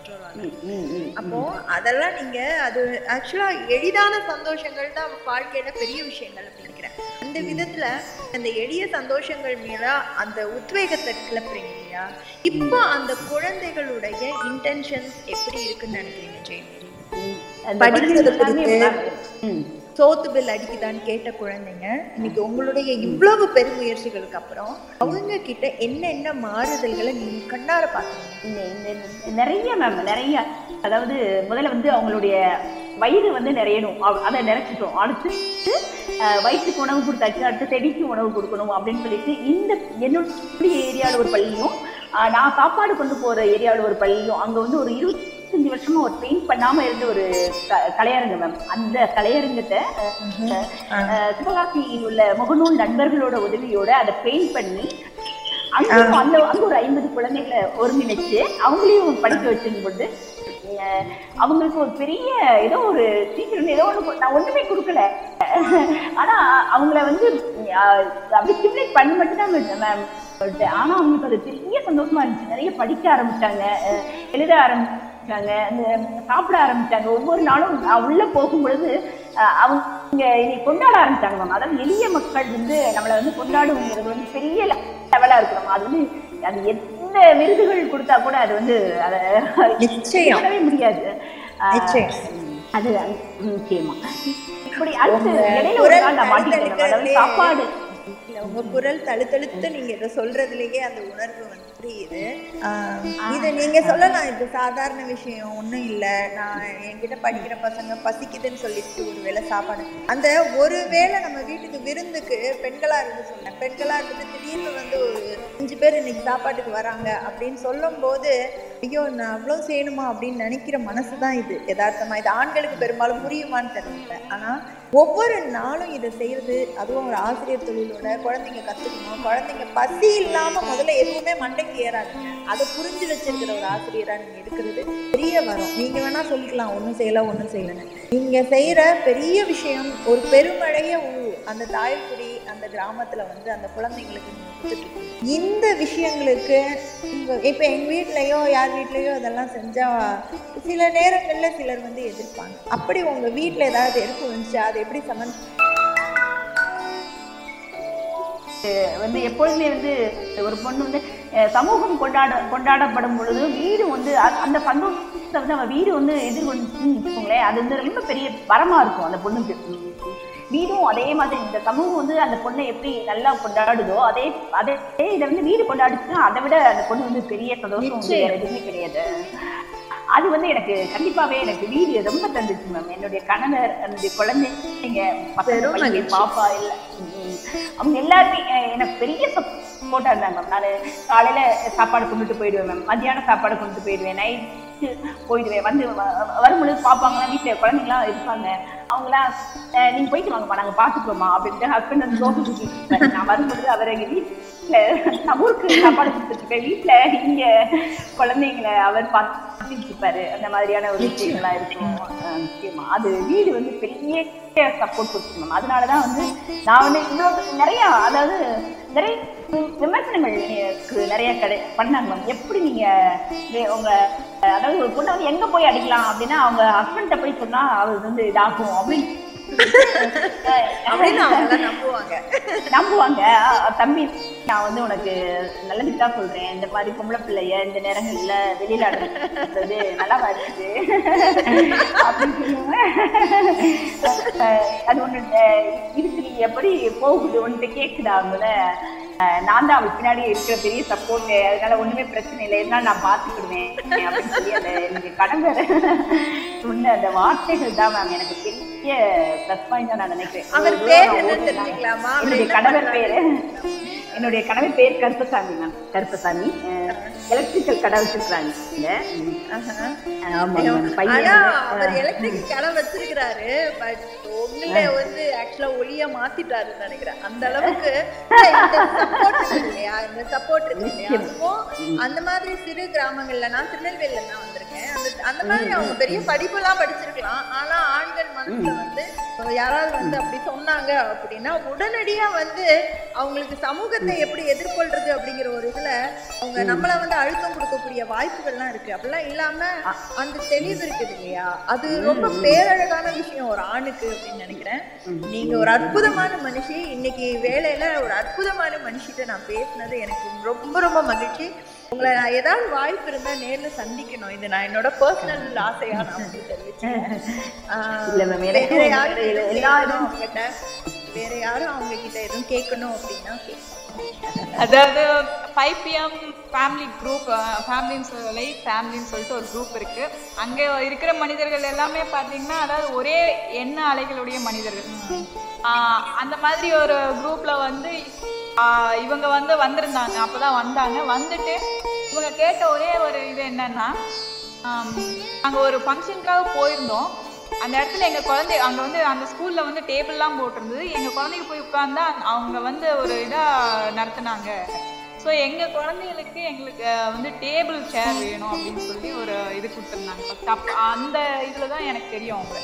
Speaker 4: ம்.
Speaker 3: அப்போ அதெல்லாம் நீங்க அது ஆக்சுவலா எளிதான சந்தோஷங்கள் தான் வாழ்க்கையில பெரிய விஷயங்கள் அப்படின்னு நினைக்கிறேன். அந்த விதத்துல அந்த எளிய சந்தோஷங்கள் மேல அந்த உத்வேகத்தை கிளப்புறீங்க. இல்லையா? இப்போ அந்த குழந்தைகளுடைய இன்டென்ஷன்ஸ் எப்படி இருக்குன்னு நினைக்கிறீங்க ஜெயமேரி படிக்கிறது. சோத்து பில் அடிக்குதான்னு கேட்ட குழந்தைங்க இன்னைக்கு உங்களுடைய இவ்வளவு பெருமுயற்சிகளுக்கு அப்புறம் அவங்க கிட்ட என்னென்ன மாறுதல்களை நீங்க கண்ணார பாக்குறீங்க
Speaker 4: நிறைய மேம் நிறைய அதாவது முதல்ல வந்து அவங்களுடைய வயிறு வந்து நிறையணும். அதை நிறைச்சிட்டோம். அடுத்து வயிற்றுக்கு உணவு கொடுத்தாச்சு. அடுத்து செடிக்கு உணவு கொடுக்கணும் அப்படின்னு சொல்லிட்டு இந்த என்னுடைய ஏரியாவில் ஒரு பள்ளியும் நான் சாப்பாடு கொண்டு போற ஏரியாவில் ஒரு பள்ளியும் அங்க வந்து ஒரு இருபத்தஞ்சு வருஷமா ஒரு பெயிண்ட் பண்ணாம இருந்த ஒரு க- கலையரங்கம் மேம் அந்த கலையரங்கத்தை சிவகாசியில் உள்ள முகநூல் நண்பர்களோட உதவியோட அதை பெயிண்ட் பண்ணி அங்க அந்த அங்க ஒரு ஐம்பது குழந்தைகளை ஒருங்கிணைச்சு அவங்களையும் படிக்க வச்சிருக்கும்போது அவங்களுக்கு ஒரு பெரிய ஏதோ ஒரு சீக்கிரம் ஏதோ ஒன்று நான் ஒன்றுமே கொடுக்கல. ஆனால் அவங்கள வந்து அப்படி ஸ்டிமுலேட் பண்ணி மட்டும்தான் மேம் ஆனால் அவங்களுக்கு அது பெரிய சந்தோஷமா இருந்துச்சு. நிறைய படிக்க ஆரம்பிச்சாங்க. எழுத ஆரம்பிச்சாங்க. அந்த சாப்பிட ஆரம்பிச்சாங்க. ஒவ்வொரு நாளும் நான் போகும்பொழுது அவங்க என்னை கொண்டாட ஆரம்பிச்சாங்க மேம் அதாவது எளிய மக்கள் வந்து நம்மளை வந்து கொண்டாடுங்கிறது வந்து பெரிய லெவலாக இருக்கணும் அது வந்து அது எந்த விருதுகள் கொடுத்தா கூட அது வந்து அதை
Speaker 3: நிச்சயம்.
Speaker 4: முடியாது. அது நிச்சயமா. இப்படி அடுத்து சாப்பாடு.
Speaker 3: உங்க குரல் தழுத்தழுத்து நீங்க இதை சொல்றதுலயே அந்த உணர்வு வந்து புரியுது. இது நீங்க சொல்லலாம். இது சாதாரண விஷயம் ஒண்ணும் இல்ல. நான் என்கிட்ட படிக்கிற பசங்க பசிக்குதுன்னு சொல்லிட்டு ஒரு வேளை சாப்பாடு. அந்த ஒரு வேளை நம்ம வீட்டுக்கு விருந்துக்கு பெண்களா இருந்து சொன்னேன் பெண்களா இருந்துட்டு திடீர்னு வந்து ஒரு அஞ்சு பேர் இன்னைக்கு சாப்பாட்டுக்கு வராங்க அப்படின்னு சொல்லும் போது ஐயோ நான் அவ்வளோ செய்யணுமா அப்படின்னு நினைக்கிற மனசு தான் இது. யதார்த்தமாக இது ஆண்களுக்கு பெரும்பாலும் புரியுமான்னு தெரியல. ஆனா ஒவ்வொரு நாளும் இதை செய்யறது அதுவும் ஒரு ஆசிரியர் தொழிலோட குழந்தைங்க கத்துக்கணும் குழந்தைங்க பசி இல்லாம முதல்ல எதுவுமே மண்டைக்கு ஏறாதுங்க அதை புரிஞ்சு வச்சிருக்கிற ஒரு ஆசிரியரா நீங்க இருக்கிறது பெரிய வரும். நீங்க வேணா சொல்லிக்கலாம் ஒன்றும் செய்யல ஒன்றும் செய்யலன்னு. நீங்க செய்யற பெரிய விஷயம் ஒரு பெருமழைய ஊ அந்த தாய்க்குடி அந்த கிராமத்துல வந்து அந்த குழந்தைங்களுக்கு இந்த விஷயங்களுக்கு இப்போ எங்கள் வீட்லேயோ யார் வீட்லேயோ இதெல்லாம் செஞ்சால் சில நேரங்களில் சிலர் வந்து எதிர்ப்பாங்க. அப்படி உங்கள் வீட்டில் ஏதாவது எடுத்து வந்துச்சு? அது எப்படி சமன்
Speaker 4: வந்து எப்பொழுதுமே வந்து ஒரு பொண்ணு வந்து சமூகம் கொண்டாட கொண்டாடப்படும் பொழுது வீடு வந்து அ- அந்த சந்தோஷத்தை வந்து அவன் வீடு வந்து எதிர்கொண்டு வச்சுக்கோங்களேன். அது வந்து ரொம்ப பெரிய வரமாக இருக்கும் அந்த பொண்ணுக்கு. வீடும் அதே மாதிரி இந்த சமூகம் வந்து அந்த பொண்ணை எப்படி நல்லா கொண்டாடுதோ அதே அதே இதை வந்து வீடு கொண்டாடுச்சுன்னா அதை விட அந்த பொண்ணு வந்து பெரிய சந்தோஷம் வந்து வேற எதுவுமே கிடையாது. அது வந்து எனக்கு கண்டிப்பாவே எனக்கு வீடு ரொம்ப தந்துச்சு மேம் என்னுடைய கணவர் என்னுடைய குழந்தைங்க பாப்பா உம். அவங்க எல்லாருமே எனக்கு பெரிய சப்போர்ட்டா இருந்தாங்க மேம் நான் காலையில சாப்பாடு கொண்டுட்டு போயிடுவேன் மேம் மத்தியானம் சாப்பாடு கொண்டுட்டு போயிடுவேன். நைட்டு போயிடுவேன் வந்து வரும்பொழுது பார்ப்பாங்களா வீட்டுல குழந்தைங்களாம் இருப்பாங்க. அவங்களாம் அஹ், நீங்க போயிட்டு வாங்கப்பா நாங்க பாத்துக்கிறோமா அப்படின்ட்டு ஹஸ்பண்ட் வந்து தோசை நான் வரும்பொழுது அவர் வீட்டுல நான் ஊருக்கு சாப்பாடு கொடுத்துட்டு இருக்கேன் வீட்டுல இங்க குழந்தைங்களை அவர் பார்த்துட்டு இருப்பாரு. அந்த மாதிரியான ஒரு விஷயங்கள்லாம் இருக்கும். அஹ் அது வீடு வந்து பெரிய சப்போர்ட் கொடுத்து மேம் அதனாலதான் வந்து நான் வந்து இன்னொரு நிறைய அதாவது நிறைய விமர்சனங்கள் எனக்கு நிறைய கடை பண்ணாங்க மேம் எப்படி நீங்க உங்க அதாவது ஒரு பொண்ணை வந்து எங்க போய் அடிக்கலாம் அப்படின்னா அவங்க ஹஸ்பண்ட போய் சொன்னா அவர் வந்து இதாகும் அப்படின்னு
Speaker 3: அப்படின்னு அவங்க நம்புவாங்க.
Speaker 4: நம்புவாங்க. தம்பி நான் வந்து உனக்கு நல்லதுக்கு தான் சொல்றேன். இந்த மாதிரி பொம்பளை பிள்ளைய இந்த நேரங்கள்ல வெளியில அனுப்புறது நல்லா பாருச்சு அது ஒண்ணு இதுக்கு நீ எப்படி போகுது? ஒன்று கேக்குதா அவங்கள? நான் தான் அவளுக்கு பின்னாடி இருக்கிற பெரிய சப்போர்ட் அதனால ஒண்ணுமே பிரச்சனை இல்லை. எதனால நான் பாத்துக்கிடுவேன். அப்படின்னு சொல்லி அந்த கடந்த கணவர் சொன்ன அந்த வார்த்தைகள் தான் மேம் எனக்கு பெரிய ப்ளஸ் பாயிண்ட் நான் நினைக்கிறேன்.
Speaker 3: அவர் பேர். தெரிஞ்சுக்கலாமா?
Speaker 4: என்னுடைய
Speaker 3: என்ன
Speaker 4: கணவர்? பேரு. என்னுடைய கணவர் பேர் கருப்பசாமி மேம் கருப்பசாமி. எலக்ட்ரிக்கல் கடை வச்சிருக்காங்க
Speaker 3: அவர் எலக்ட்ரிக் கடை வச்சிருக்கிறாரு பட் உங்கள வந்து ஆக்சுவலா ஒளியா மாத்திட்டாருன்னு நினைக்கிறேன். அந்த அளவுக்கு சப்போர்ட் இருக்கு இல்லையா? இந்த சப்போர்ட் இருக்கு இல்லையா? அதுவும் அந்த மாதிரி சிறு கிராமங்கள்ல நான் திருநெல்வேலில தான் வந்திருக்கேன். அந்த அந்த மாதிரி அவங்க பெரிய படிப்பெல்லாம் படிச்சிருக்கலாம். ஆனா ஆண்கள் மனசுல வந்து யாராவது வந்து அப்படி சொன்னாங்க அப்படின்னா உடனடியா வந்து அவங்களுக்கு சமூகத்தை எப்படி எதிர்கொள்றது அப்படிங்கிற ஒரு இதுல அவங்க நம்மள வந்து அழுத்தம் கொடுக்கக்கூடிய வாய்ப்புகள்லாம் இருக்கு. அப்படிலாம் இல்லாம அந்த தெளிவு இருக்குது இல்லையா? அது ரொம்ப பேரழகான விஷயம் ஒரு ஆணுக்கு அப்படின்னு நினைக்கிறேன். நீங்க ஒரு அற்புதமான மனுஷி இன்னைக்கு வேலையில ஒரு அற்புதமான மனுஷிட்ட நான் பேசினது எனக்கு ரொம்ப ரொம்ப மகிழ்ச்சி. உங்களை நான் ஏதாவது வாய்ப்பு இருந்தா நேர்ல சந்திக்கணும். இது நான் என்னோட பர்சனல் ஆசையா நான் வந்து தெரிவிச்சேன் யாரும் அவங்ககிட்ட? வேற யாரும் அவங்க கிட்ட எதுவும் கேட்கணும் அப்படின்னா.
Speaker 5: அதாவது ஃபைவ் பிஎம் ஃபேமிலி குரூப் ஃபேமிலின்னு சொல்லி ஃபேமிலின்னு சொல்லிட்டு ஒரு குரூப் இருக்கு. அங்க இருக்கிற மனிதர்கள் எல்லாமே பாத்தீங்கன்னா அதாவது ஒரே எண்ண அலைகளுடைய மனிதர்கள். ஆஹ் அந்த மாதிரி ஒரு குரூப்ல வந்து இவங்க வந்து வந்திருந்தாங்க. அப்பதான் வந்தாங்க. வந்துட்டு இவங்க கேட்ட ஒரே ஒரு இது என்னன்னா ஆம், அங்க ஒரு ஃபங்க்ஷனுக்காக போயிருந்தோம். அந்த இடத்துல எங்க குழந்தை அங்க வந்து அந்த ஸ்கூல்ல வந்து டேபிள்லாம் போட்டிருந்தது. எங்க குழந்தைக்கு போய் உட்கார்ந்தா அவங்க வந்து ஒரு இதா நடத்துனாங்க. ஸோ எங்கள் குழந்தைகளுக்கு எங்களுக்கு வந்து டேபிள் சேர் வேணும் அப்படின்னு சொல்லி ஒரு இது கொடுத்துருந்தாங்க. அப்போ அந்த இதில் தான் எனக்கு தெரியும் அவங்க.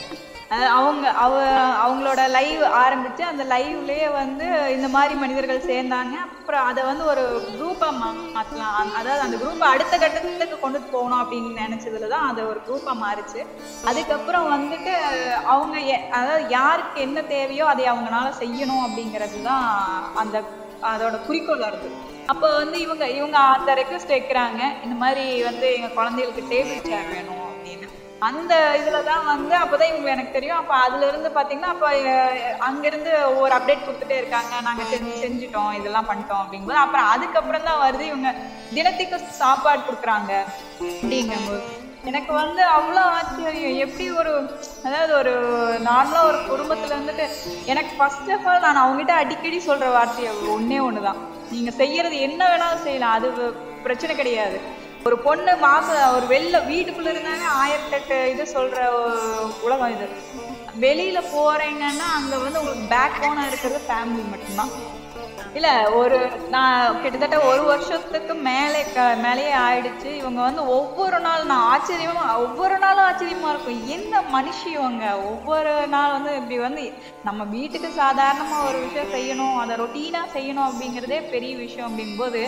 Speaker 5: அவங்க அவ அவங்களோட லைவ் ஆரம்பிச்சு அந்த லைவ்லேயே வந்து இந்த மாதிரி மனிதர்கள் சேர்ந்தாங்க. அப்புறம் அதை வந்து ஒரு குரூப்பாக மாற்றலாம் அதாவது அந்த குரூப்பை அடுத்த கட்டத்துக்கு கொண்டு போகணும் அப்படின்னு நினச்சதுல தான் அது ஒரு குரூப்பாக மாறிச்சு. அதுக்கப்புறம் வந்துட்டு அவங்க எ- அதாவது யாருக்கு என்ன தேவையோ அதை அவங்களால செய்யணும் அப்படிங்கிறது தான் அந்த அதோட குறிக்கோளாக இருக்குது அப்போ வந்து இவங்க இவங்க அந்த ரெக்வஸ்ட் வைக்கிறாங்க இந்த மாதிரி வந்து எங்க குழந்தைகளுக்கு டேபிள் சேர் வேணும் அப்படின்னு. அந்த இதுல தான் வந்து அப்பதான் இவங்க எனக்கு தெரியும். அப்ப அதுல இருந்து பாத்தீங்கன்னா அப்ப அங்கிருந்து ஒவ்வொரு அப்டேட் கொடுத்துட்டே இருக்காங்க. நாங்க செஞ்சு செஞ்சுட்டோம் இதெல்லாம் பண்ணிட்டோம் அப்படிங்கும்போது அப்புறம் அதுக்கப்புறம் தான் வருது இவங்க தினத்துக்கு சாப்பாடு கொடுக்குறாங்க அப்படிங்கும்போது. எனக்கு வந்து அவ்வளோ ஆச்சரியம். எப்படி ஒரு அதாவது ஒரு நார்மலாக ஒரு குடும்பத்தில் வந்துட்டு எனக்கு ஃபர்ஸ்ட் ஆஃப் ஆல் நான் அவங்ககிட்ட அடிக்கடி சொல்கிற வார்த்தை ஒன்றே ஒன்று தான் நீங்கள் செய்கிறது என்ன வேணாலும் செய்யலாம். அது பிரச்சனை கிடையாது. ஒரு பொண்ணு மாதம் ஒரு வெளில வீட்டுக்குள்ளே இருந்தாலே ஆயிரத்தெட்டு இது சொல்கிற உலகம் இது. வெளியில் போகிறீங்கன்னா அங்கே வந்து உங்களுக்கு பேக் போனாக இருக்கிறது ஃபேமிலி மட்டும்தான். இல்ல ஒரு நான் கிட்டத்தட்ட ஒரு வருஷத்துக்கு மேலே க- மேலேயே ஆயிடுச்சு. இவங்க வந்து ஒவ்வொரு நாள் நான் ஆச்சரியமா ஒவ்வொரு நாளும் ஆச்சரியமா இருக்கும். என்ன மனுஷி இவங்க? ஒவ்வொரு நாள் வந்து இப்படி வந்து நம்ம வீட்டுக்கு சாதாரணமா ஒரு விஷயம் செய்யணும் அதை ரொட்டீனா செய்யணும் அப்படிங்கிறதே பெரிய விஷயம் அப்படிங்கும்போது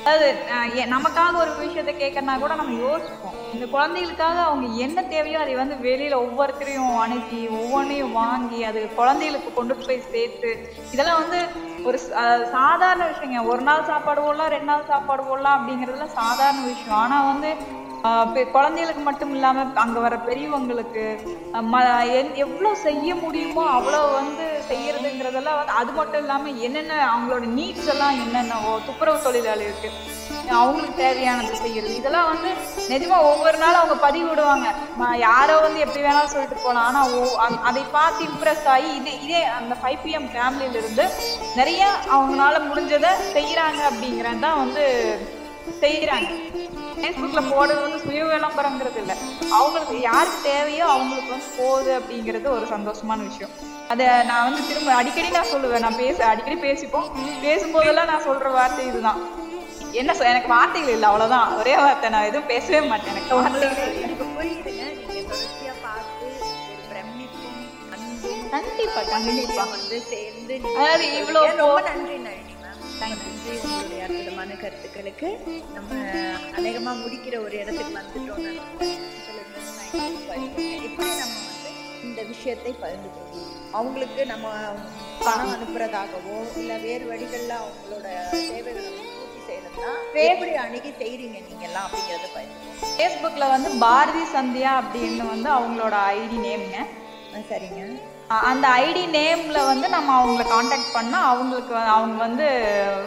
Speaker 5: அதாவது எ- நமக்காக ஒரு விஷயத்த கேட்கறனா கூட நம்ம யோசிப்போம். இந்த குழந்தைகளுக்காக அவங்க என்ன தேவையோ அதை வந்து வெளியில ஒவ்வொருத்தரையும் அணுகி ஒவ்வொன்றையும் வாங்கி அது குழந்தைகளுக்கு கொண்டு போய் சேர்த்து இதெல்லாம் வந்து ஒரு சாதாரண விஷயங்க. ஒரு நாள் சாப்பாடு போடலாம் ரெண்டு நாள் சாப்பாடு போடலாம் அப்படிங்கிறதுலாம் சாதாரண விஷயம். ஆனா வந்து குழந்தைகளுக்கு மட்டும் இல்லாம அங்க வர பெரியவங்களுக்கு ம- எவ்வளோ எவ்வளவு செய்ய முடியுமோ அவ்வளவு வந்து செய்யறதுங்கிறதெல்லாம் வந்து அது மட்டும் இல்லாம என்னென்ன அவங்களோட நீட்ஸ் எல்லாம் என்னென்னவோ துப்புரவு தொழிலாளி இருக்குது அவங்களுக்கு தேவையானது செய்யறது. இதெல்லாம் வந்து நிஜமா ஒவ்வொரு நாளும் அவங்க பதிவு விடுவாங்க யாரோ வந்து எப்படி வேணாலும் சொல்லிட்டு போகலாம் ஆனால் அதை பார்த்து இம்ப்ரெஸ் ஆகி இதே இதே அந்த ஃபைவ் பிஎம் ஃபேமிலியில இருந்து நிறைய அவங்களால முடிஞ்சதை செய்கிறாங்க அப்படிங்கிறது தான் வந்து செய்கிறாங்க ஃபேஸ்புக்ல போடுறது வந்து சுய விளம்பரங்கிறது இல்லை. அவங்களுக்கு யாருக்கு தேவையோ அவங்களுக்கு வந்து போகுது அப்படிங்கிறது ஒரு சந்தோஷமான விஷயம். அதை நான் வந்து திரும்ப அடிக்கடி நான் சொல்லுவேன். நான் பேச அடிக்கடி பேசிப்போம். பேசும்போதெல்லாம் நான் சொல்ற வார்த்தை இதுதான். என்ன எனக்கு வார்த்தைகள் இல்லை அவ்வளவுதான். ஒரே வார்த்தை நான் எதுவும் பேசவே மாட்டேன் எனக்கு வார்த்தைகள்.
Speaker 3: எனக்கு புரியுதுங்க நீங்க தொடர்ச்சியா பார்த்து ஒரு பிரமிப்பும் அன்பும்
Speaker 5: கண்டிப்பா கண்டிப்பா.
Speaker 3: வந்து சேர்ந்து
Speaker 5: அதாவது
Speaker 3: சொல்றீங்க. ரொம்ப நன்றி நளினி மேம் நன்றி உங்களுடைய அற்புதமான கருத்துக்களுக்கு. நம்ம அநேகமா முடிக்கிற ஒரு இடத்துக்கு வந்துட்டோம். எப்படி நம்ம வந்து இந்த விஷயத்தை பகிர்ந்து கொள்வோம். அவங்களுக்கு நம்ம பணம் அனுப்புறதாகவோ இல்ல வேறு வழிகள்ல அவங்களோட தேவைகளை செய்யறதுனா எப்படி அணுகி செய்றீங்க நீங்க எல்லாம் அப்படிங்கறத பகிர்ந்து கொள்வோம்.
Speaker 5: ஃபேஸ்புக்ல வந்து பாரதி சந்தியா அப்படின்னு வந்து அவங்களோட ஐடி நேம்ங்க
Speaker 3: சரிங்க
Speaker 5: அந்த ஐடி நேம்ல வந்து நம்ம அவங்கள காண்டாக்ட் பண்ணா அவங்களுக்கு அவங்க வந்து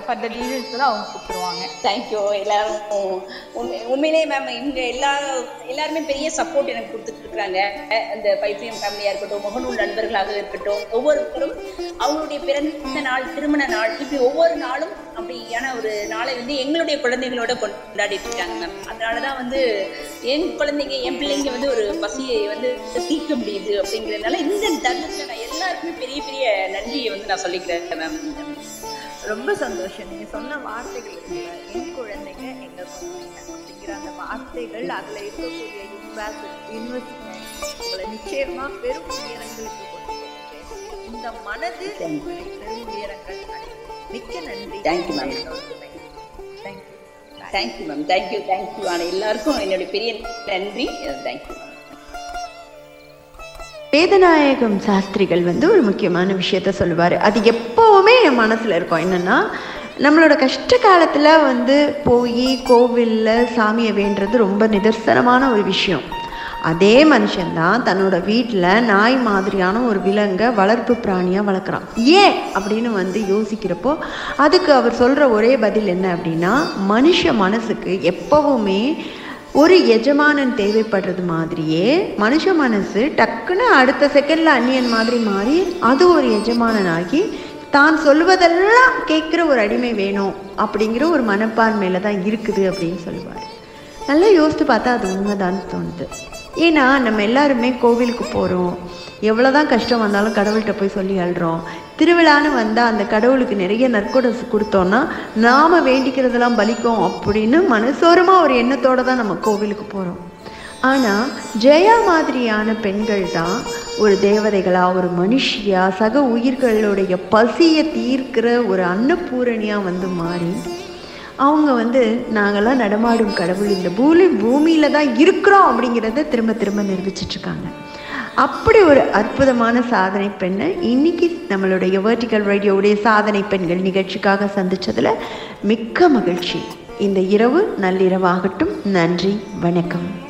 Speaker 5: ஃபர்தர் டீடைல்ஸ் தான் அவங்க கொடுத்துருவாங்க
Speaker 6: தேங்க்யூ எல்லாரும் உண்மை- உண்மையிலே மேம் இவங்க எல்லா எல்லாருமே பெரிய சப்போர்ட் எனக்கு கொடுத்துட்டு இருக்காங்க. அந்த பைத்தியம் ஃபேமிலியாக இருக்கட்டும் முகநூல் நண்பர்களாக இருக்கட்டும் ஒவ்வொருத்தரும் அவங்களுடைய பிறந்த நாள் திருமண நாள் இப்படி ஒவ்வொரு நாளும் அப்படியான ஒரு நாளை வந்து எங்களுடைய குழந்தைகளோட கொண்டாடிட்டு இருக்காங்க மேம் அதனால தான் வந்து என் குழந்தைங்க என் பிள்ளைங்க வந்து ஒரு பசியை வந்து தீர்க்க முடியுது அப்படிங்கிறதுனால இந்த நான் எல்லாருக்குமே பெரிய பெரிய நன்றியை வந்து நான் சொல்லிக்கிறேன் மேம்
Speaker 3: ரொம்ப சந்தோஷம். நீங்க சொன்ன வார்த்தைகள் என் குழந்தைங்க எங்க குழந்தைங்க அப்படிங்கிற அந்த வார்த்தைகள் அதுல இருக்கக்கூடிய இன்வாஸ் இன்வெஸ்ட்மெண்ட் உங்களை நிச்சயமா பெரும் உயரங்களுக்கு இந்த மனது உங்களை பெரும் உயரங்கள். மிக்க நன்றி.
Speaker 6: You, ma'am.
Speaker 3: Thank you
Speaker 6: thank you ma'am thank you thank you ஆனால் எல்லாருக்கும் என்னுடைய பெரிய நன்றி. தேங்க்யூ
Speaker 2: வேதநாயகம் சாஸ்திரிகள் வந்து ஒரு முக்கியமான விஷயத்த சொல்லுவார். அது எப்போவுமே என் மனசில் இருக்கும். என்னென்னா நம்மளோட கஷ்ட காலத்தில் வந்து போய் கோவிலில் சாமியை வேண்டுறது ரொம்ப நிதர்சனமான ஒரு விஷயம். அதே மனுஷன்தான் தன்னோட வீட்டில் நாய் மாதிரியான ஒரு விலங்கை வளர்ப்பு பிராணியாக வளர்க்குறான். ஏன்? அப்படின்னு வந்து யோசிக்கிறப்போ அதுக்கு அவர் சொல்கிற ஒரே பதில் என்ன அப்படின்னா மனுஷ மனசுக்கு எப்போவுமே ஒரு எஜமானன் தேவைப்படுறது மாதிரியே மனுஷ மனசு டக்குன்னு அடுத்த செகண்டில் அந்நியன் மாதிரி மாறி அது ஒரு எஜமானனாகி தான் சொல்வதெல்லாம் கேட்குற ஒரு அடிமை வேணும் அப்படிங்கிற ஒரு மனப்பான்மையில் தான் இருக்குது அப்படின்னு சொல்லுவார். நல்லா யோசித்து பார்த்தா அது உண்மைதான் தோணுது. ஏன்னா நம்ம எல்லாருமே கோவிலுக்கு போகிறோம் எவ்வளோதான் கஷ்டம் வந்தாலும் கடவுள்கிட்ட போய் சொல்லி அழுறோம். திருவிழான்னு வந்தால் அந்த கடவுளுக்கு நிறைய நற்கொடை கொடுத்தோன்னா நாம் வேண்டிக்கிறதெல்லாம் பலிக்கும் அப்படின்னு மனசோரமாக ஒரு எண்ணத்தோடு தான் நம்ம கோவிலுக்கு போகிறோம் ஆனால் ஜெயா மாதிரியான பெண்கள் தான் ஒரு தேவதைகளாக ஒரு மனுஷியாக சக உயிர்களுடைய பசியை தீர்க்கிற ஒரு அன்னபூரணியாக வந்து மாறி அவங்க வந்து நாங்கள்லாம் நடமாடும் கடவுள் இந்த பூமி பூமியில் தான் இருக்கிறோம் அப்படிங்கிறத திரும்ப திரும்ப நிரூபிச்சிட்ருக்காங்க அப்படி ஒரு அற்புதமான சாதனை பெண்ணை இன்னைக்கு நம்மளுடைய வேர்டிக்கல் ரேடியோவுடைய சாதனை பெண்கள் நிகழ்ச்சிக்காக சந்திச்சதுல மிக்க மகிழ்ச்சி. இந்த இரவு நள்ளிரவாகட்டும். நன்றி. வணக்கம்.